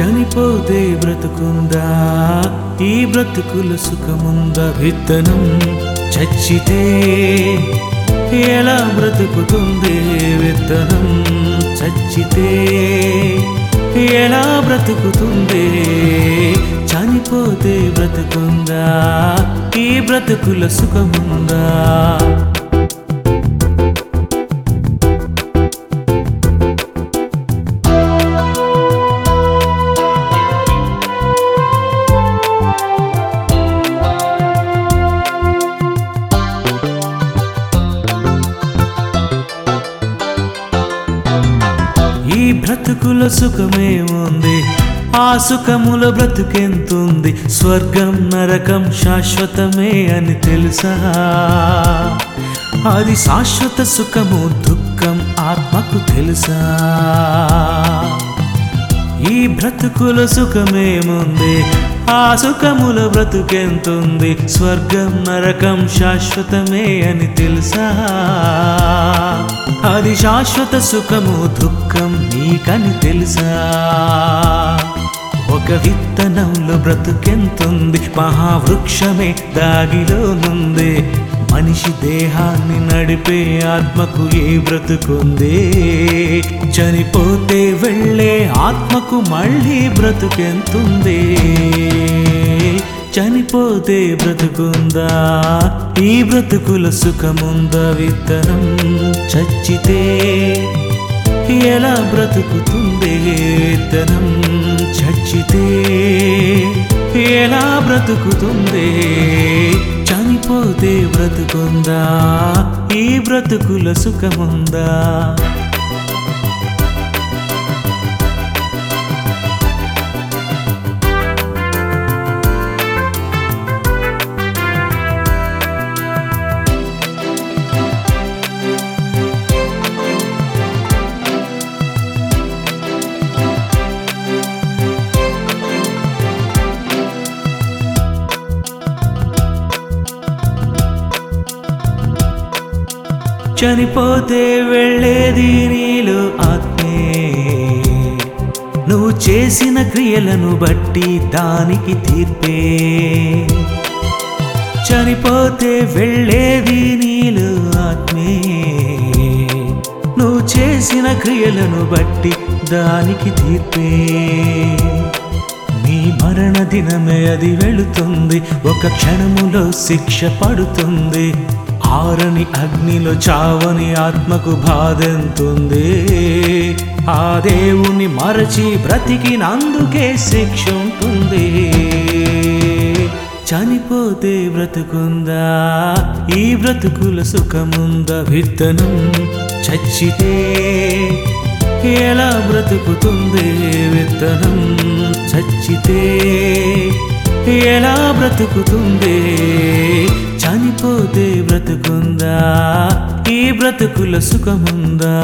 చనిపోతే బ్రతుకుందా? ఈ బ్రతుకుల సుఖముందా విత్తనం? చచ్చితే ఎలా బ్రతుకుతుంది విత్తనం? చచ్చితే ఎలా బ్రతుకుతుంది? చనిపోతే బ్రతుకుందా? ఈ బ్రతుకుల సుఖముందా? బ్రతుకుల సుఖమేముంది ఆ సుఖముల బ్రతుకెంతుంది? స్వర్గం నరకం శాశ్వతమే అని తెలుసా? అది శాశ్వత సుఖము దుఃఖం ఆత్మకు తెలుసా? ఈ బ్రతుకుల సుఖమేముంది? ఆ సుఖముల బ్రతుకెంతుంది? స్వర్గం నరకం శాశ్వతమే అని తెలుసా? అది శాశ్వత సుఖము దుఃఖం నీకని తెలుసా? ఒక విత్తనంలో బ్రతుకెంతుంది? మహావృక్షమే దాగిలోనుంది. మనిషి దేహాన్ని నడిపే ఆత్మకు ఏ బ్రతుకుంది? చనిపోతే వెళ్ళే ఆత్మకు మళ్ళీ బ్రతుకెంతుంది? చనిపోతే బ్రతుకుందా? ఈ బ్రతుకుల సుఖముందా విత్తనం? చచ్చితే ఎలా బ్రతుకుతుంది విత్తనం? చచ్చితే ఎలా బ్రతుకుతుంది చనిపోతే బ్రతుకుందా? ఈ బ్రతుకుల సుఖముందా? చనిపోతే వెళ్ళేది నీలో ఆత్మే. నువ్వు చేసిన క్రియలను బట్టి దానికి తీర్పే. చనిపోతే వెళ్ళేది నీలో ఆత్మే. నువ్వు చేసిన క్రియలను బట్టి దానికి తీర్పే. నీ మరణ దినమే అది వెళుతుంది. ఒక క్షణములో శిక్ష పడుతుంది. ఆరని అగ్నిలో చావని ఆత్మకు బాధెంతుంది. ఆ దేవుని మరచి బ్రతికినందుకే శిక్ష ఉంటుంది. చనిపోతే బ్రతుకుందా? ఈ బ్రతుకుల సుఖముందా? విత్తనం చచ్చితే ఎలా బ్రతుకుతుంది? విత్తనం చచ్చితే ఎలా బ్రతుకుతుంది? చనిపోతే బ్రతుకుందా? ఈ బ్రతుకుల సుఖముందా?